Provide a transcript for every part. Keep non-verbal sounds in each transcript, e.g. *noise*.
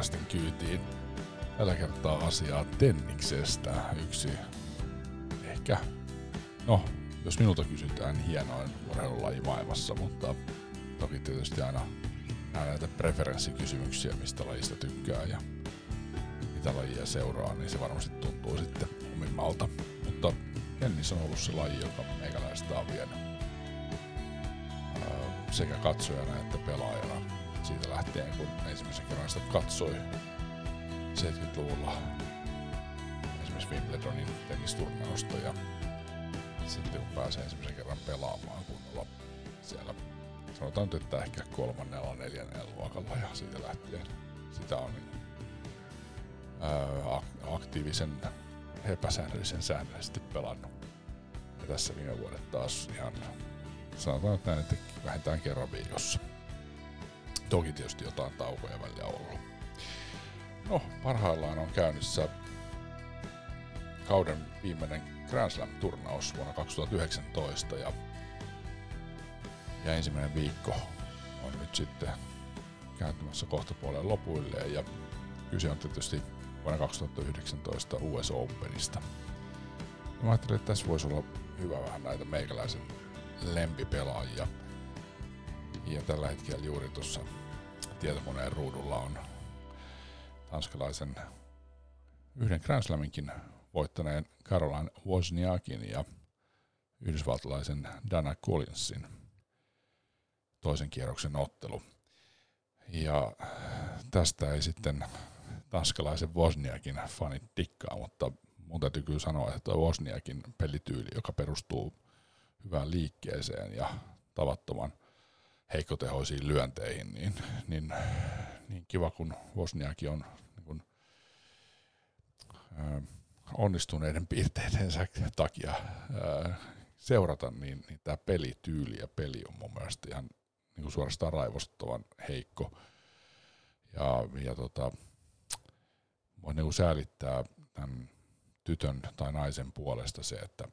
podcastin kyytiin. Tällä kertaa asiaa tenniksestä. Yksi ehkä, no jos minulta kysytään, hienoin urheilulaji maailmassa, mutta toki tietysti aina näitä preferenssikysymyksiä, mistä lajista tykkää ja mitä lajia seuraa, niin se varmasti tuntuu sitten omimmalta. Mutta tennis on ollut se laji, joka meikäläistä on vienyt sekä katsojana että pelaajana siitä lähtien, kun ensimmäisen kerran sitä katsoi 70-luvulla esimerkiksi Wimbledonin tennisturnausta ja sitten kun pääsee ensimmäisen kerran pelaamaan kunnolla siellä sanotaan nyt, että ehkä kolmannella, neljännellä luokalla ja siitä lähtien sitä on niin, ää, aktiivisen epäsäännöllisen säännöllisesti pelannut. Ja tässä viime vuodet taas ihan sanotaan, että näin, että vähintään kerran viikossa. Toki tietysti jotain taukoja välillä ollut. No, parhaillaan on käynnissä kauden viimeinen Grand Slam-turnaus vuonna 2019 ja, ja ensimmäinen viikko on nyt sitten kääntymässä kohtapuoleen lopuilleen ja kyse on tietysti vuonna 2019 US Openista. Mä ajattelin, että tässä voisi olla hyvä vähän näitä meikäläisen lempipelaajia. Ja tällä hetkellä juuri tuossa tietokoneen ruudulla on tanskalaisen yhden Grand Slaminkin voittaneen Caroline Wozniakin ja yhdysvaltalaisen Dana Collinsin toisen kierroksen ottelu. Ja tästä ei sitten tanskalaisen Wozniakin fanit tikkaa, mutta mun täytyy kyllä sanoa, että Wozniakin pelityyli, joka perustuu hyvään liikkeeseen ja tavattoman heikkotehoisiin lyönteihin, niin, niin, niin kiva kun Wozniakin on niin kun, ää, onnistuneiden piirteidensä takia ää, seurata, niin, niin tämä pelityyli ja peli on mun mielestä ihan niin kuin suorastaan raivostuttavan heikko. Ja, ja tota, voi niin säälittää tämän tytön tai naisen puolesta se, että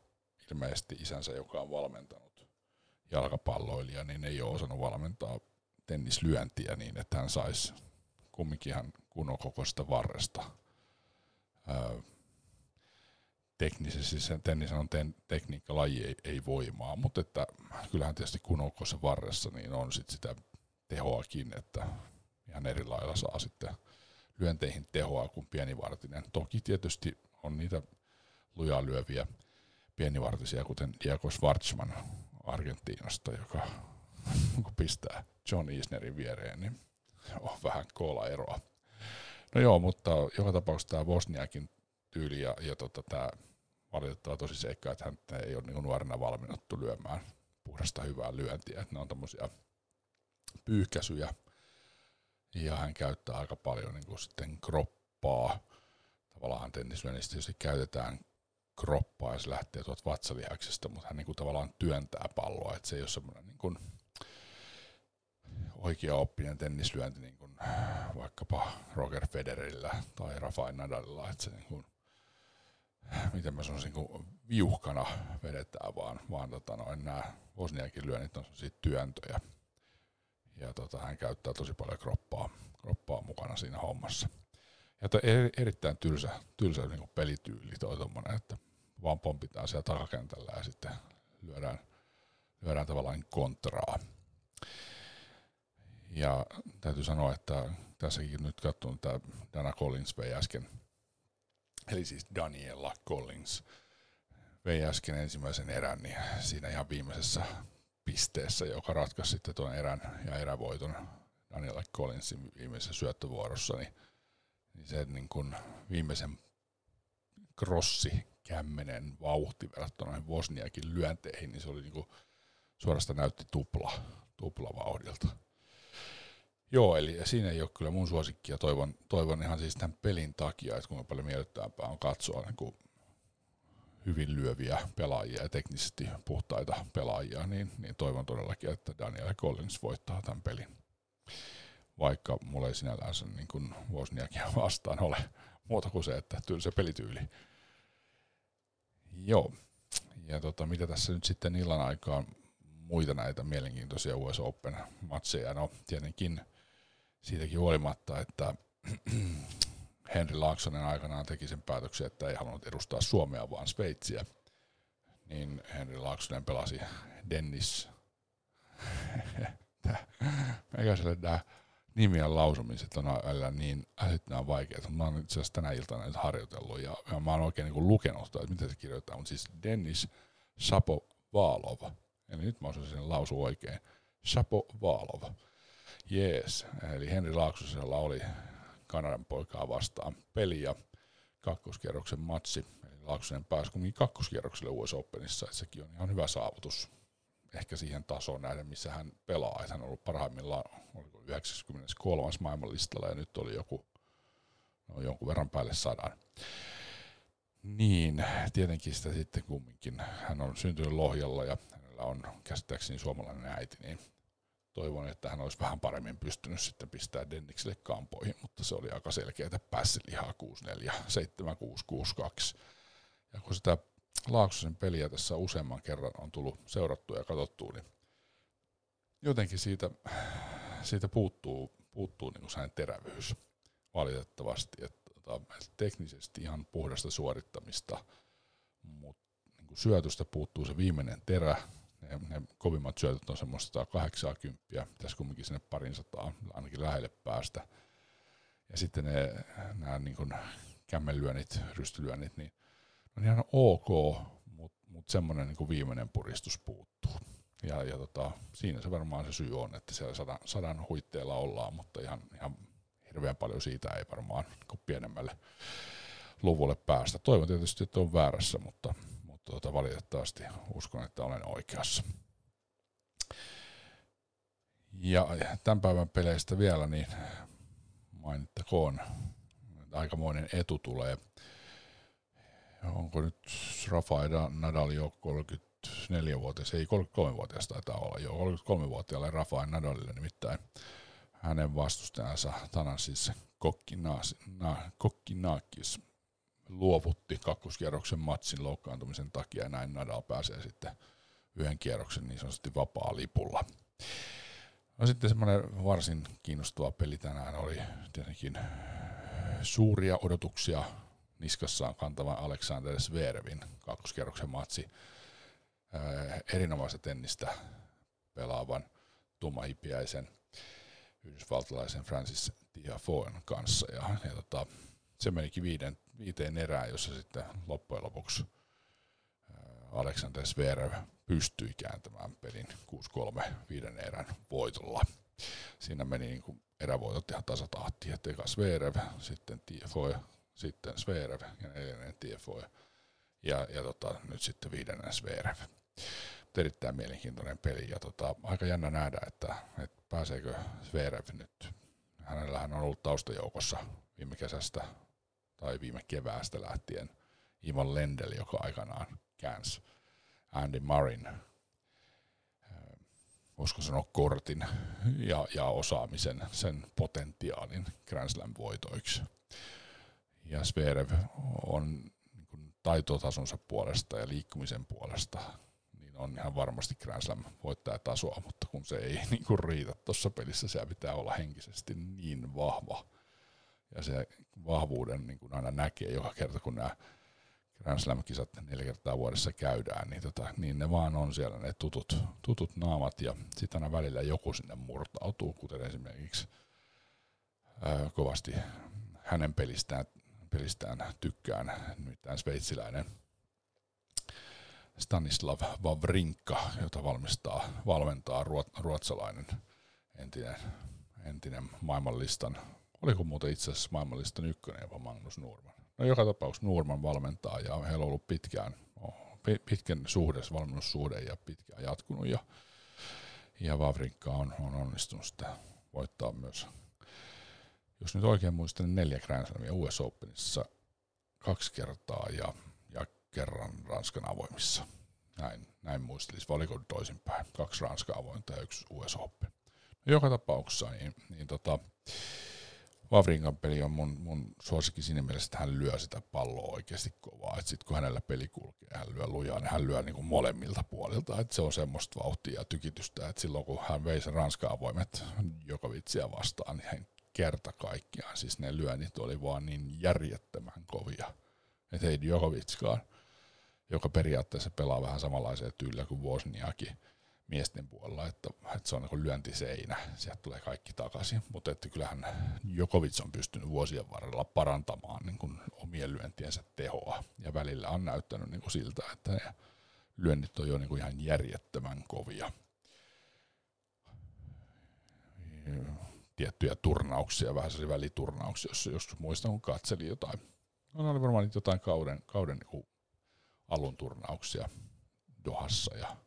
ilmeisesti isänsä, joka on valmentanut jalkapalloilija, niin ei ole osannut valmentaa tennislyöntiä niin, että hän saisi kumminkin ihan kunnon kokoista varresta. Öö, teknisesti sen tennis on ten, tekniikkalaji ei, ei voimaa, mutta että kyllähän tietysti kunnon varressa niin on sit sitä tehoakin, että ihan eri lailla saa sitten lyönteihin tehoa kuin pienivartinen. Toki tietysti on niitä lujaa lyöviä pienivartisia, kuten Diego Schwartzman Argentiinasta, joka kun pistää John Isnerin viereen, niin on vähän koola eroa. No joo, mutta joka tapauksessa tämä Bosniakin tyyli ja, ja tota, tämä valitettava tosi seikka, että hän ei ole niin nuorena valmennettu lyömään puhdasta hyvää lyöntiä. Että ne on tämmöisiä pyyhkäisyjä ja hän käyttää aika paljon niin kuin sitten kroppaa. Tavallaan tennislyönnissä käytetään kroppaa ja se lähtee tuolta vatsalihaksesta, mutta hän niin kuin tavallaan työntää palloa, että se ei ole semmoinen niin kuin oikea oppinen tennislyönti niin kuin vaikkapa Roger Federerillä tai Rafael Nadalilla, että se niin kuin, miten mä sanoisin, niin viuhkana vedetään, vaan, vaan tota noin, nämä Bosniakin lyönnit on sellaisia työntöjä. Ja tota, hän käyttää tosi paljon kroppaa, kroppaa mukana siinä hommassa. Ja erittäin tylsä, tylsä niin kuin pelityyli toi tommonen, että vaan pompitaan siellä takakentällä ja sitten lyödään, lyödään tavallaan kontraa. Ja täytyy sanoa, että tässäkin nyt katson, että Dana Collins vei äsken, eli siis Daniela Collins vei äsken ensimmäisen erän, niin siinä ihan viimeisessä pisteessä, joka ratkaisi sitten tuon erän ja erävoiton Daniela Collinsin viimeisessä syöttövuorossa, niin, niin se niin kuin viimeisen crossi kämmenen vauhti verrattuna noihin Bosniakin lyönteihin, niin se oli niinku, suorasta näytti tupla, tupla vauhdilta. Joo, eli siinä ei ole kyllä mun suosikki ja toivon, toivon ihan siis tämän pelin takia, että kuinka paljon miellyttäämpää on katsoa niin kuin hyvin lyöviä pelaajia ja teknisesti puhtaita pelaajia, niin, niin toivon todellakin, että Daniel Collins voittaa tämän pelin. Vaikka mulla ei sinällään niin kuin Vosniakia vastaan ole muuta kuin se, että se pelityyli Joo. Ja tota, mitä tässä nyt sitten illan aikaan muita näitä mielenkiintoisia US Open-matseja? No tietenkin siitäkin huolimatta, että *clears throat* Henri Laaksonen aikanaan teki sen päätöksen, että ei halunnut edustaa Suomea, vaan Sveitsiä, niin Henri Laaksonen pelasi Dennis. *laughs* Meikäiselle nämä nimien lausumiset on välillä niin älyttömän vaikeita. Mä oon itse asiassa tänä iltana nyt harjoitellut ja, mä oon oikein niin lukenut, että miten se kirjoittaa, mutta siis Dennis Shapovalov. Eli nyt mä osasin sen lausua oikein. Shapovalov. Jees. Eli Henri Laaksosella oli Kanadan poikaa vastaan peli ja kakkoskierroksen matsi. Eli Laaksonen pääsi kuitenkin kakkoskierrokselle US Openissa, että sekin on ihan hyvä saavutus ehkä siihen tasoon nähden, missä hän pelaa. Että hän on ollut parhaimmillaan oliko 93. maailmanlistalla ja nyt oli joku no, jonkun verran päälle sadan. Niin, tietenkin sitä sitten kumminkin. Hän on syntynyt Lohjalla ja hänellä on käsittääkseni suomalainen äiti, niin toivon, että hän olisi vähän paremmin pystynyt sitten pistää Dennikselle kampoihin, mutta se oli aika selkeää pässilihaa 6-4, 7-6-6-2. Ja kun sitä Laaksosen peliä tässä useamman kerran on tullut seurattua ja katsottua, niin jotenkin siitä, siitä puuttuu, puuttuu niin hänen terävyys valitettavasti. Että, tota, teknisesti ihan puhdasta suorittamista, mutta niin syötöstä puuttuu se viimeinen terä. Ne, ne kovimmat syötöt on semmoista 80, pitäisi kumminkin sinne parin sataa ainakin lähelle päästä. Ja sitten ne, nämä niin kuin kämmenlyönnit, rystylyönnit, niin on ihan ok, mutta mut semmoinen niin viimeinen puristus puuttuu. Ja, ja tota, siinä se varmaan se syy on, että siellä sadan, sadan huitteella ollaan, mutta ihan, ihan hirveän paljon siitä ei varmaan niin pienemmälle luvulle päästä. Toivon tietysti, että on väärässä, mutta, mutta tota, valitettavasti uskon, että olen oikeassa. Ja tämän päivän peleistä vielä, niin mainittakoon, aikamoinen etu tulee onko nyt Rafael Nadal jo 34-vuotias, ei 33-vuotias taitaa olla jo, 33-vuotiaalle Rafael Nadalille nimittäin hänen vastustajansa Tanasis Kokkinakis luovutti kakkoskierroksen matsin loukkaantumisen takia ja näin Nadal pääsee sitten yhden kierroksen niin sanotusti vapaa lipulla. No sitten semmoinen varsin kiinnostava peli tänään oli tietenkin suuria odotuksia niskassaan kantavan Alexander Zverevin kakkoskierroksen matsi ää, erinomaista tennistä pelaavan tummahipiäisen yhdysvaltalaisen Francis Tiafoen kanssa. Ja, ja tota, se menikin viiden, viiteen erään, jossa sitten loppujen lopuksi Alexander Zverev pystyi kääntämään pelin 6-3 viiden erän voitolla. Siinä meni niin kuin erävoitot ihan tasatahtiin, että eka Zverev, sitten Tiafoe sitten Sverev ja neljännen TFO ja, ja tota, nyt sitten viidennen Sverev. Erittäin mielenkiintoinen peli ja tota, aika jännä nähdä, että, että pääseekö Sverev nyt. Hänellähän on ollut taustajoukossa viime kesästä tai viime keväästä lähtien Ivan Lendel, joka aikanaan käänsi Andy Marin, voisiko sanoa kortin ja, ja osaamisen, sen potentiaalin Grand Slam voitoiksi ja Sverev on niin taitotasonsa puolesta ja liikkumisen puolesta, niin on ihan varmasti Grand Slam voittaja tasoa, mutta kun se ei *laughs* niin kuin riitä tuossa pelissä, se pitää olla henkisesti niin vahva. Ja se vahvuuden niin kuin aina näkee joka kerta, kun nämä Grand Slam-kisat neljä kertaa vuodessa käydään, niin, tota, niin ne vaan on siellä ne tutut, tutut naamat ja sitten aina välillä joku sinne murtautuu, kuten esimerkiksi ää, kovasti hänen pelistään pelistään tykkään, nimittäin sveitsiläinen Stanislav Wawrinka, jota valmistaa, valmentaa ruotsalainen entinen, entinen maailmanlistan, oliko muuten itse asiassa maailmanlistan ykkönen jopa Magnus Nurman. No joka tapauksessa Nurman valmentaa ja heillä on ollut pitkään, pitkän suhde, valmennussuhde ja pitkään jatkunut ja, ja Wawrinka on, on onnistunut sitä voittaa myös jos nyt oikein muistan, niin neljä Grand Slamia US Openissa kaksi kertaa ja, ja kerran Ranskan avoimissa. Näin, näin muistelisi, valiko toisinpäin. Kaksi Ranskan avointa ja yksi US Open. No, joka tapauksessa niin, niin tota, Vavrinkan peli on mun, mun suosikki siinä mielessä, että hän lyö sitä palloa oikeasti kovaa. Sitten kun hänellä peli kulkee, hän lyö lujaa, niin hän lyö niin kuin molemmilta puolilta. Et se on semmoista vauhtia ja tykitystä, että silloin kun hän vei sen Ranskan avoimet joka vitsiä vastaan, niin hän kerta kaikkiaan. Siis ne lyönnit oli vaan niin järjettömän kovia. Että ei Djokovickaan, joka periaatteessa pelaa vähän samanlaiseen tyyliä kuin Wozniakin miesten puolella, että, että se on niin lyöntiseinä, sieltä tulee kaikki takaisin, mutta että kyllähän Jokovic on pystynyt vuosien varrella parantamaan niin kuin omien lyöntiensä tehoa, ja välillä on näyttänyt niin kuin siltä, että ne lyönnit on jo niin kuin ihan järjettömän kovia. Tiettyjä turnauksia, vähän sellaisia väliturnauksia, jos joskus muistan, kun katselin jotain, no oli varmaan jotain kauden, kauden niin alun turnauksia Dohassa ja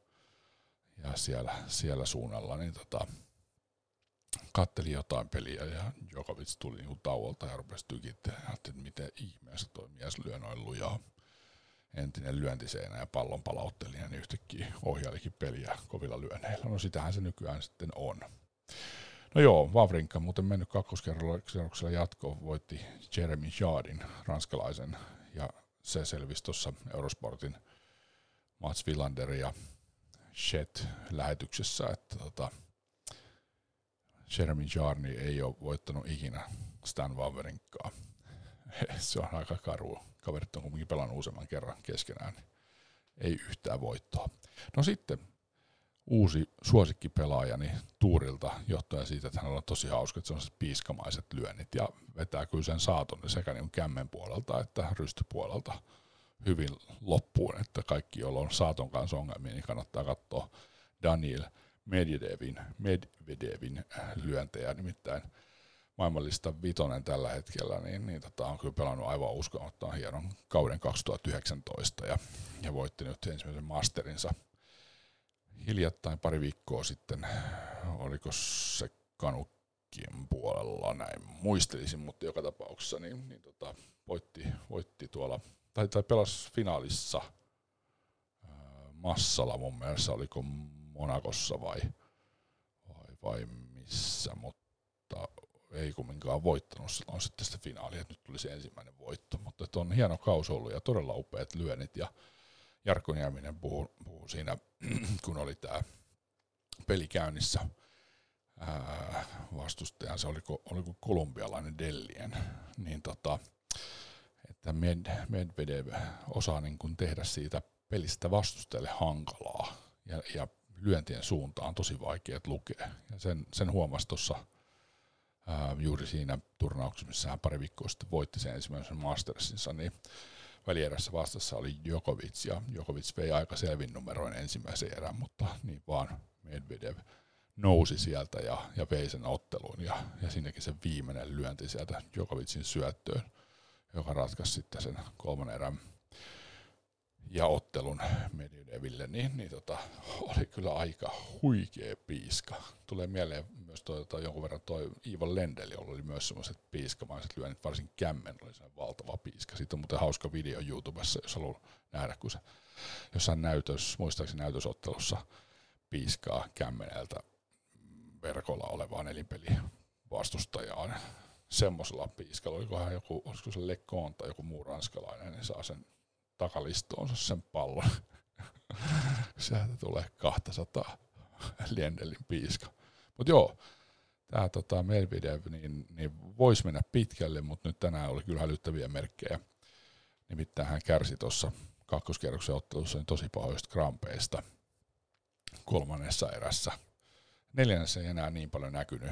ja siellä, siellä suunnalla, niin tota, kattelin jotain peliä ja Jokovic tuli niinku tauolta ja rupesi tykittelemään. Ajattelin, että miten ihmeessä toi mies lyö noin lujaa. Entinen lyöntiseinä ja pallon palauttelija, niin yhtäkkiä ohjailikin peliä kovilla lyönneillä. No sitähän se nykyään sitten on. No joo, Vavrinka muuten mennyt kakkoskerroksella jatkoon, voitti Jeremy Jardin, ranskalaisen, ja se selvisi tuossa Eurosportin Mats Villander ja Shed-lähetyksessä, että tota, Jeremy Jarni ei ole voittanut ikinä Stan Wawrinkkaa. *laughs* Se on aika karu. Kaverit on kuitenkin pelannut useamman kerran keskenään. Ei yhtään voittoa. No sitten uusi suosikkipelaajani Tuurilta johtuen siitä, että hänellä on tosi hauska, että se on piiskamaiset lyönnit ja vetää kyllä sen saaton sekä niin kämmen puolelta että rystypuolelta hyvin loppuun, että kaikki, joilla on saaton kanssa ongelmia, niin kannattaa katsoa Daniel Medvedevin, Medvedevin lyöntejä, nimittäin maailmanlista vitonen tällä hetkellä, niin, niin tota, on kyllä pelannut aivan uskomattoman hienon kauden 2019 ja, ja voitti nyt ensimmäisen masterinsa hiljattain pari viikkoa sitten, oliko se Kanukkien puolella, näin muistelisin, mutta joka tapauksessa niin, niin tota, voitti, voitti tuolla tai, tai pelasi finaalissa Massala mun mielestä, oliko Monakossa vai, vai, vai missä, mutta ei kumminkaan voittanut silloin sitten sitä finaalia, nyt tuli se ensimmäinen voitto, mutta on hieno kaus ollut ja todella upeat lyönnit ja Jarkko Nieminen puhuu, puhuu siinä, *clears throat* kun oli tämä peli käynnissä vastustajan, se oliko, oliko kolumbialainen Dellien, niin tota, että Med, Medvedev osaa niin kuin tehdä siitä pelistä vastustajalle hankalaa ja, ja lyöntien suuntaan tosi vaikea lukea. Ja sen, sen huomasi tuossa juuri siinä turnauksessa, missä hän pari viikkoa sitten voitti sen ensimmäisen Mastersinsa, niin välierässä vastassa oli Djokovic, ja Djokovic vei aika selvin numeroin ensimmäisen erän, mutta niin vaan Medvedev nousi sieltä ja, ja vei sen otteluun, ja, ja siinäkin se viimeinen lyönti sieltä Djokovicin syöttöön joka ratkaisi sitten sen kolmannen erän ja ottelun Medvedeville, niin, niin tota, oli kyllä aika huikea piiska. Tulee mieleen myös toi, toi, jonkun verran toi Iivo Lendeli, jolla oli myös semmoiset piiskamaiset lyönnit, varsin kämmen oli se valtava piiska. Sitten on muuten hauska video YouTubessa, jos haluaa nähdä, kun se jossain näytös, muistaakseni näytösottelussa piiskaa kämmeneltä verkolla olevaan elinpeliä vastustajaan semmoisella piiskalla, olikohan joku, olisiko se Lekoon tai joku muu ranskalainen, niin saa sen takalistoonsa sen pallon. *laughs* Sieltä tulee 200 Liendelin piiska. Mutta joo, tämä tota, Medvedev niin, niin voisi mennä pitkälle, mutta nyt tänään oli kyllä hälyttäviä merkkejä. Nimittäin hän kärsi tuossa kakkoskierroksen ottelussa niin tosi pahoista krampeista kolmannessa erässä. Neljännessä ei enää niin paljon näkynyt,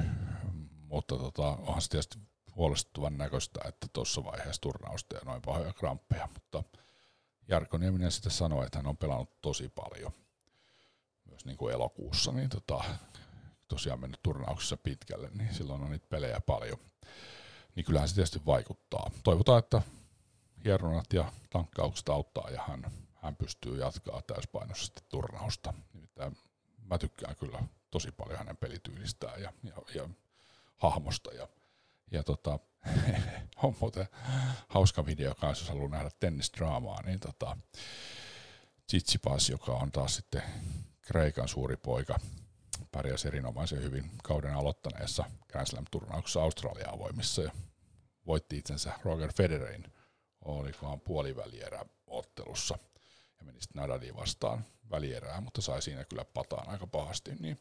mutta tota, onhan se tietysti huolestuttavan näköistä, että tuossa vaiheessa turnausta ja noin pahoja kramppeja, mutta Jarkko Nieminen sitten sanoi, että hän on pelannut tosi paljon myös niin kuin elokuussa, niin tota, tosiaan mennyt turnauksessa pitkälle, niin silloin on niitä pelejä paljon. Niin kyllähän se tietysti vaikuttaa. Toivotaan, että hieronnat ja tankkaukset auttaa ja hän, hän pystyy jatkaa täyspainoisesti turnausta. Nimittäin mä tykkään kyllä tosi paljon hänen pelityylistään ja, ja, ja hahmosta. Ja, ja tota, *laughs* on muuten hauska video kanssa, jos haluaa nähdä tennisdraamaa, niin tota, Tsitsipas, joka on taas sitten Kreikan suuri poika, pärjäsi erinomaisen hyvin kauden aloittaneessa Grand Slam-turnauksessa Australian avoimissa ja voitti itsensä Roger Federerin, olikohan puolivälierä ottelussa ja meni sitten Nadaliin vastaan välierää, mutta sai siinä kyllä pataan aika pahasti, niin,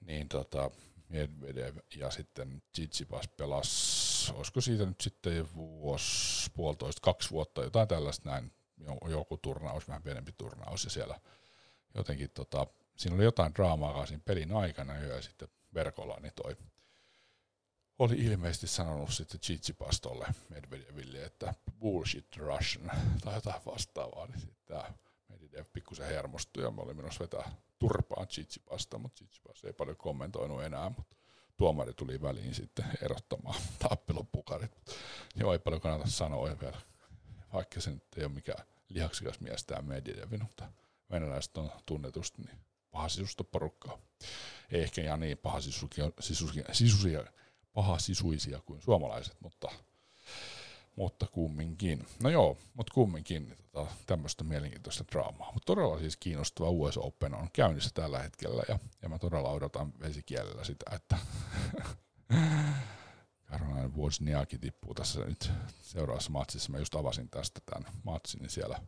niin tota, Medvedev ja sitten Tsitsipas pelasi, olisiko siitä nyt sitten vuosi, puolitoista, kaksi vuotta, jotain tällaista näin, joku turnaus, vähän pienempi turnaus ja siellä jotenkin tota, siinä oli jotain draamaa siinä pelin aikana ja sitten verkolla niin toi oli ilmeisesti sanonut sitten Tsitsipastolle Medvedeville, että bullshit Russian tai jotain vastaavaa, niin sitten tämä Medvedev pikkusen hermostui ja mä olin menossa vetää turpaan Tsitsipasta, mutta Tsitsipas ei paljon kommentoinut enää, mutta tuomari tuli väliin sitten erottamaan *laughs* tappelupukarit. Joo, ei paljon kannata sanoa vielä, vaikka se nyt ei ole mikään lihaksikas mies tämä Medvedev, mutta venäläiset on tunnetusti niin pahasisusta porukkaa. Ei ehkä ihan niin sisusia, pahasisuisia kuin suomalaiset, mutta mutta kumminkin. No joo, mutta kumminkin niin tota, tämmöistä mielenkiintoista draamaa. Mutta todella siis kiinnostava US Open on käynnissä tällä hetkellä ja, ja mä todella odotan vesikielellä sitä, että *laughs* Caroline Wozniacki tippuu tässä nyt seuraavassa matsissa. Mä just avasin tästä tämän matsin, niin siellä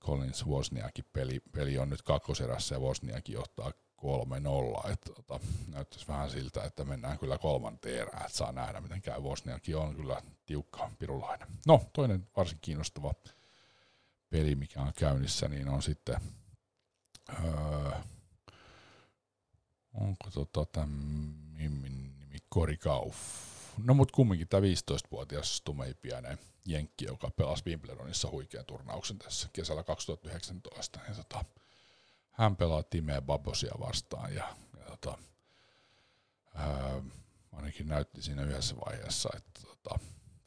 Collins Wozniacki peli, peli on nyt kakkoserässä ja Wozniacki johtaa 3-0. Että tota, näyttäisi vähän siltä, että mennään kyllä kolmanteen erään, että saa nähdä miten käy. Vosniakin on kyllä tiukka pirulainen. No, toinen varsin kiinnostava peli, mikä on käynnissä, niin on sitten, öö, onko tota tämän nimi Cory Kauf. No mut kumminkin tämä 15-vuotias tumeipiäinen jenkki, joka pelasi Wimbledonissa huikean turnauksen tässä kesällä 2019. Ja tota, hän pelaa Timea Babosia vastaan ja, ja tota, ää, ainakin näytti siinä yhdessä vaiheessa, että tota,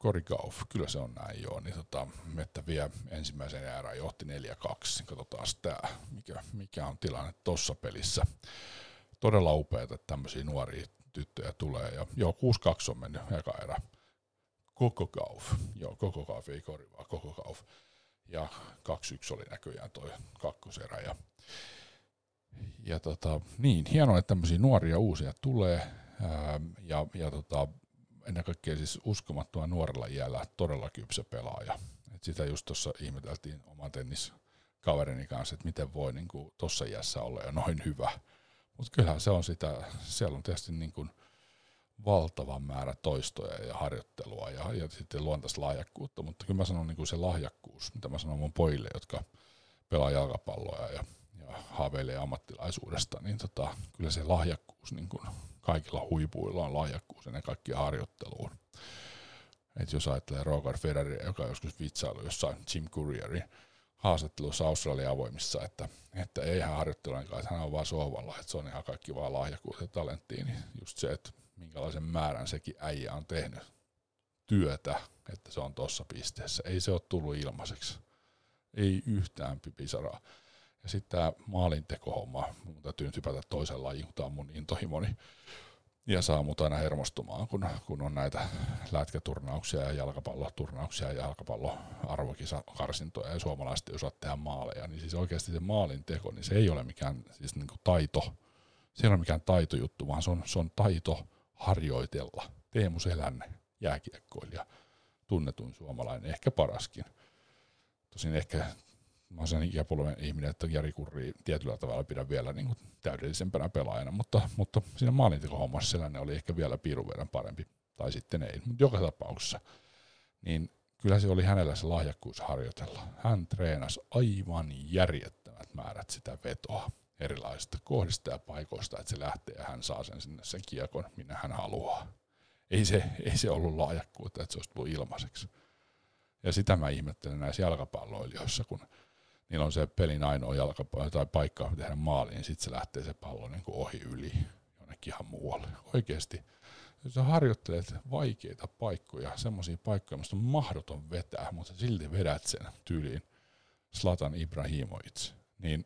Cory Gauff, kyllä se on näin joo, niin tota, Mettä vie ensimmäisen erään johti 4-2, niin katsotaan tämä, mikä, mikä on tilanne tuossa pelissä. Todella upeaa, että tämmöisiä nuoria tyttöjä tulee, ja joo, 6-2 on mennyt eka erä. Koko Gauff, joo, koko Gauff, ei Kori, vaan koko Gauff. Ja 2-1 oli näköjään toi kakkoserä, ja ja tota, niin, hienoa, että tämmöisiä nuoria uusia tulee, ää, ja, ja tota, ennen kaikkea siis uskomattoman nuorella iällä todella kypsä pelaaja. Et sitä just tuossa ihmeteltiin oman tenniskaverini kanssa, että miten voi niin tuossa iässä olla jo noin hyvä. Mutta kyllähän se on sitä, siellä on tietysti niin kuin valtava määrä toistoja ja harjoittelua ja, ja sitten luontaista lahjakkuutta, mutta kyllä mä sanon niin kuin se lahjakkuus, mitä mä sanon mun pojille, jotka pelaa jalkapalloa ja haaveilee ammattilaisuudesta, niin tota, kyllä se lahjakkuus, niin kuin kaikilla huipuilla on lahjakkuus ennen kaikkea harjoitteluun. Et jos ajattelee Roger Federer, joka joskus vitsailu jossain Jim Courierin haastattelussa Australian avoimissa, että, että ei hän harjoittelu että hän on vaan sohvalla, että se on ihan kaikki vaan lahjakkuus ja talenttiin, niin just se, että minkälaisen määrän sekin äijä on tehnyt työtä, että se on tuossa pisteessä. Ei se ole tullut ilmaiseksi. Ei yhtään pipisaraa. Ja sitten tämä maalintekohomma, mun täytyy nyt hypätä toisen lajiin, kun tämä on mun intohimoni. Ja saa mut aina hermostumaan, kun, kun on näitä lätkäturnauksia ja jalkapalloturnauksia ja jalkapalloarvokisakarsintoja ja suomalaiset ei osaa tehdä maaleja. Niin siis oikeasti se maalinteko, niin se ei ole mikään siis niin taito, se ei ole mikään taitojuttu, vaan se on, se on taito harjoitella. Teemu Selänne, jääkiekkoilija, tunnetun suomalainen, ehkä paraskin. Tosin ehkä mä oon sen ikäpolven ihminen, että Jari Kurri tietyllä tavalla pidän vielä niin kuin täydellisempänä pelaajana, mutta, mutta siinä maalintekohommassa sellainen oli ehkä vielä piirun verran parempi, tai sitten ei, mutta joka tapauksessa, niin kyllä se oli hänellä se lahjakkuus harjoitella. Hän treenasi aivan järjettömät määrät sitä vetoa erilaisista kohdista ja paikoista, että se lähtee ja hän saa sen sinne sen kiekon, minne hän haluaa. Ei se, ei se ollut lahjakkuutta, että se olisi tullut ilmaiseksi. Ja sitä mä ihmettelen näissä jalkapalloilijoissa, kun niillä on se pelin ainoa jalkapallo tai paikka tehdä maali, niin sitten se lähtee se pallo niin kuin ohi yli jonnekin ihan muualle. Oikeasti, jos sä harjoittelet vaikeita paikkoja, semmoisia paikkoja, mistä on mahdoton vetää, mutta silti vedät sen tyyliin Slatan Ibrahimovic, niin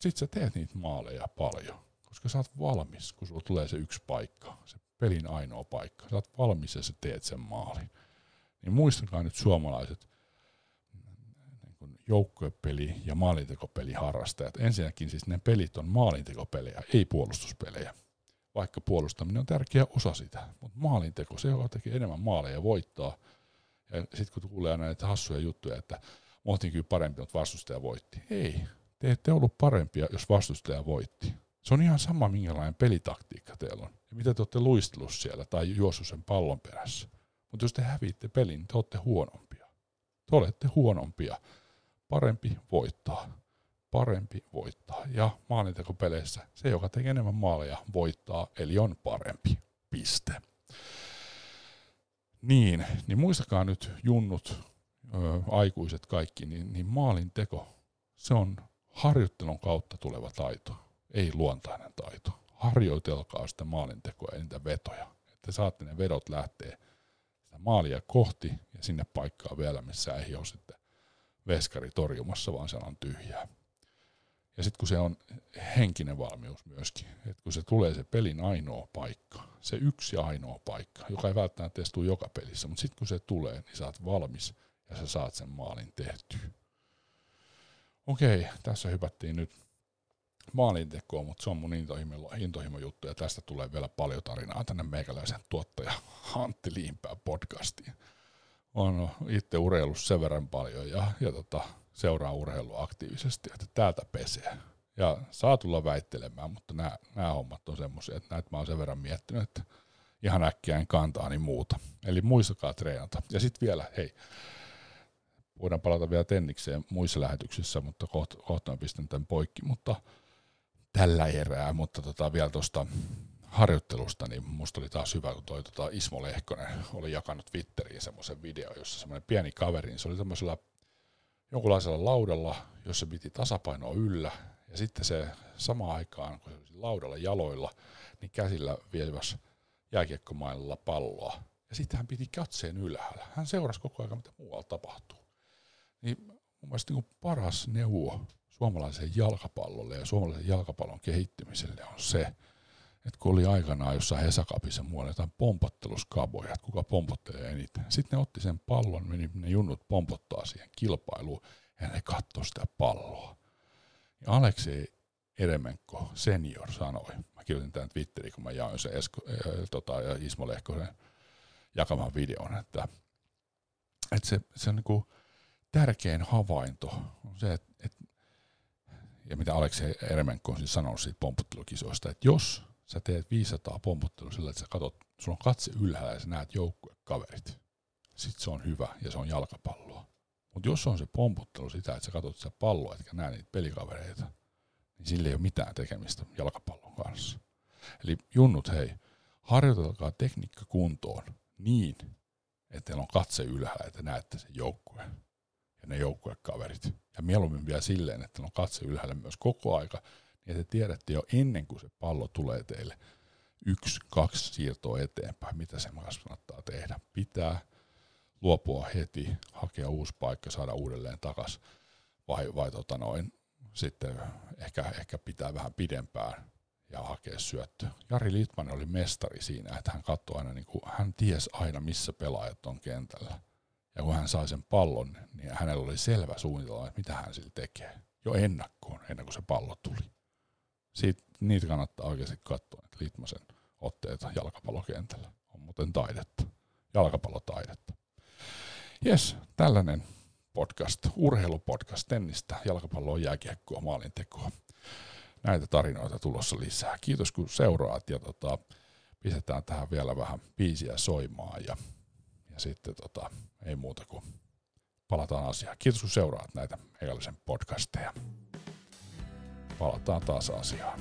sit sä teet niitä maaleja paljon, koska sä oot valmis, kun sulla tulee se yksi paikka, se pelin ainoa paikka. Sä oot valmis ja sä teet sen maalin. Niin muistakaa nyt suomalaiset, joukkuepeli ja maalintekopeli harrastajat. Ensinnäkin siis ne pelit on maalintekopelejä, ei puolustuspelejä. Vaikka puolustaminen on tärkeä osa sitä, mutta maalinteko, se joka tekee enemmän maaleja voittaa. Ja sitten kun kuulee näitä hassuja juttuja, että me kyllä parempi, mutta vastustaja voitti. Ei, te ette ollut parempia, jos vastustaja voitti. Se on ihan sama, minkälainen pelitaktiikka teillä on. Ja mitä te olette luistellut siellä tai juossu sen pallon perässä. Mutta jos te häviitte pelin, te olette huonompia. Te olette huonompia. Parempi voittaa. Parempi voittaa. Ja maalintekopeleissä se, joka tekee enemmän maaleja, voittaa, eli on parempi. Piste. Niin, niin muistakaa nyt junnut, ö, aikuiset kaikki, niin, niin maalinteko, se on harjoittelun kautta tuleva taito, ei luontainen taito. Harjoitelkaa sitä maalintekoa ja niitä vetoja, että saatte ne vedot lähteä sitä maalia kohti ja sinne paikkaa vielä, missä ei ole sitten veskari torjumassa, vaan se on tyhjää. Ja sitten kun se on henkinen valmius myöskin, että kun se tulee se pelin ainoa paikka, se yksi ainoa paikka, joka ei välttämättä edes tule joka pelissä, mutta sitten kun se tulee, niin sä oot valmis ja sä saat sen maalin tehtyä. Okei, tässä hypättiin nyt maalintekoon, mutta se on mun intohimo, intohimo juttu ja tästä tulee vielä paljon tarinaa tänne meikäläisen tuottaja Antti Liimpää podcastiin. On itse urheillut sen verran paljon ja, ja tota, seuraa urheilua aktiivisesti, että täältä pesee. Ja saa tulla väittelemään, mutta nämä, nämä hommat on semmoisia, että näitä mä oon sen verran miettinyt, että ihan äkkiä en kantaa niin muuta. Eli muistakaa treenata. Ja sitten vielä, hei, voidaan palata vielä tennikseen muissa lähetyksissä, mutta kohta, kohta mä pistän tämän poikki, mutta tällä erää, mutta tota, vielä tuosta harjoittelusta, niin musta oli taas hyvä, kun toi tota Ismo Lehkonen oli jakanut Twitteriin semmoisen video, jossa semmoinen pieni kaveri, niin se oli tämmöisellä jonkunlaisella laudalla, jossa piti tasapainoa yllä, ja sitten se sama aikaan, kun se oli laudalla jaloilla, niin käsillä vieväs jääkiekkomailla palloa. Ja sitten hän piti katseen ylhäällä. Hän seurasi koko ajan, mitä muualla tapahtuu. Niin mun mielestä niin paras neuvo suomalaisen jalkapallolle ja suomalaisen jalkapallon kehittymiselle on se, että kun oli aikanaan jossain Hesakapissa muualla jotain pompotteluskaboja, että kuka pompottelee eniten. Sitten ne otti sen pallon, meni ne junnut pompottaa siihen kilpailuun ja ne katsoi sitä palloa. Ja Aleksei Eremenko senior sanoi, mä kirjoitin tämän Twitteriin, kun mä jaoin sen Esko, äh, tota, ja Ismo Lehkosen jakaman videon, että, että se, se on niin tärkein havainto on se, että, että ja mitä Aleksei Eremenko on siis sanonut siitä pomputtelukisoista, että jos sä teet 500 pomputtelua sillä, että sä katot, sulla on katse ylhäällä ja sä näet joukkuekaverit, sit se on hyvä ja se on jalkapalloa. Mutta jos on se pomputtelu sitä, että sä katsot sitä palloa, etkä näe niitä pelikavereita, niin sillä ei ole mitään tekemistä jalkapallon kanssa. Eli junnut, hei, harjoitelkaa tekniikka kuntoon niin, että teillä on katse ylhäällä, että näette sen joukkueen ja ne joukkuekaverit. Ja mieluummin vielä silleen, että on katse ylhäällä myös koko aika, niin että tiedätte jo ennen kuin se pallo tulee teille yksi, kaksi siirtoa eteenpäin, mitä se kannattaa tehdä. Pitää luopua heti, hakea uusi paikka, saada uudelleen takas vai, vai tota noin, sitten ehkä, ehkä pitää vähän pidempään ja hakea syöttö. Jari Litmanen oli mestari siinä, että hän katsoi aina, niin kuin, hän ties aina missä pelaajat on kentällä. Ja kun hän sai sen pallon, niin hänellä oli selvä suunnitelma, että mitä hän sillä tekee. Jo ennakkoon, ennen kuin se pallo tuli. Siitä, niitä kannattaa oikeasti katsoa, että Litmasen otteita jalkapallokentällä on muuten taidetta, jalkapallotaidetta. Jes, tällainen podcast, urheilupodcast, tennistä, jalkapalloa, jääkiekkoa, maalintekoa. Näitä tarinoita tulossa lisää. Kiitos kun seuraat ja tota, pistetään tähän vielä vähän biisiä soimaan ja, ja sitten tota, ei muuta kuin palataan asiaan. Kiitos kun seuraat näitä meikäläisen podcasteja. Palataan taas asiaan.